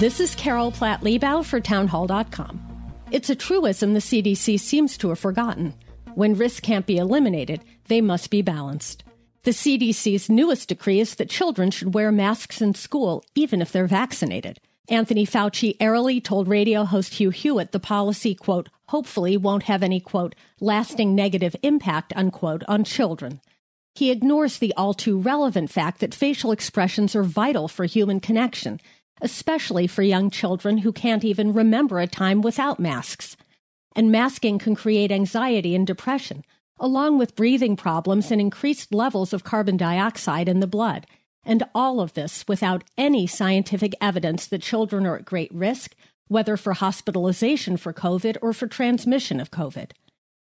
This is Carol Platt Liebau for townhall.com. It's a truism the CDC seems to have forgotten. When risks can't be eliminated, they must be balanced. The CDC's newest decree is that children should wear masks in school, even if they're vaccinated. Anthony Fauci airily told radio host Hugh Hewitt the policy, quote, hopefully won't have any, quote, lasting negative impact, unquote, on children. He ignores the all too relevant fact that facial expressions are vital for human connection especially for young children who can't even remember a time without masks. And masking can create anxiety and depression, along with breathing problems and increased levels of carbon dioxide in the blood. And all of this without any scientific evidence that children are at great risk, whether for hospitalization for COVID or for transmission of COVID.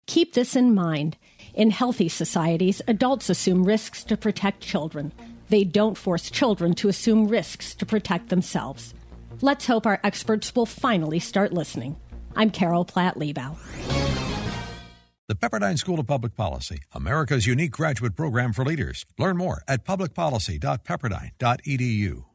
Keep this in mind. In healthy societies, adults assume risks to protect children. They don't force children to assume risks to protect themselves. Let's hope our experts will finally start listening. I'm Carol Platt Liebau. The Pepperdine School of Public Policy, America's unique graduate program for leaders. Learn more at publicpolicy.pepperdine.edu.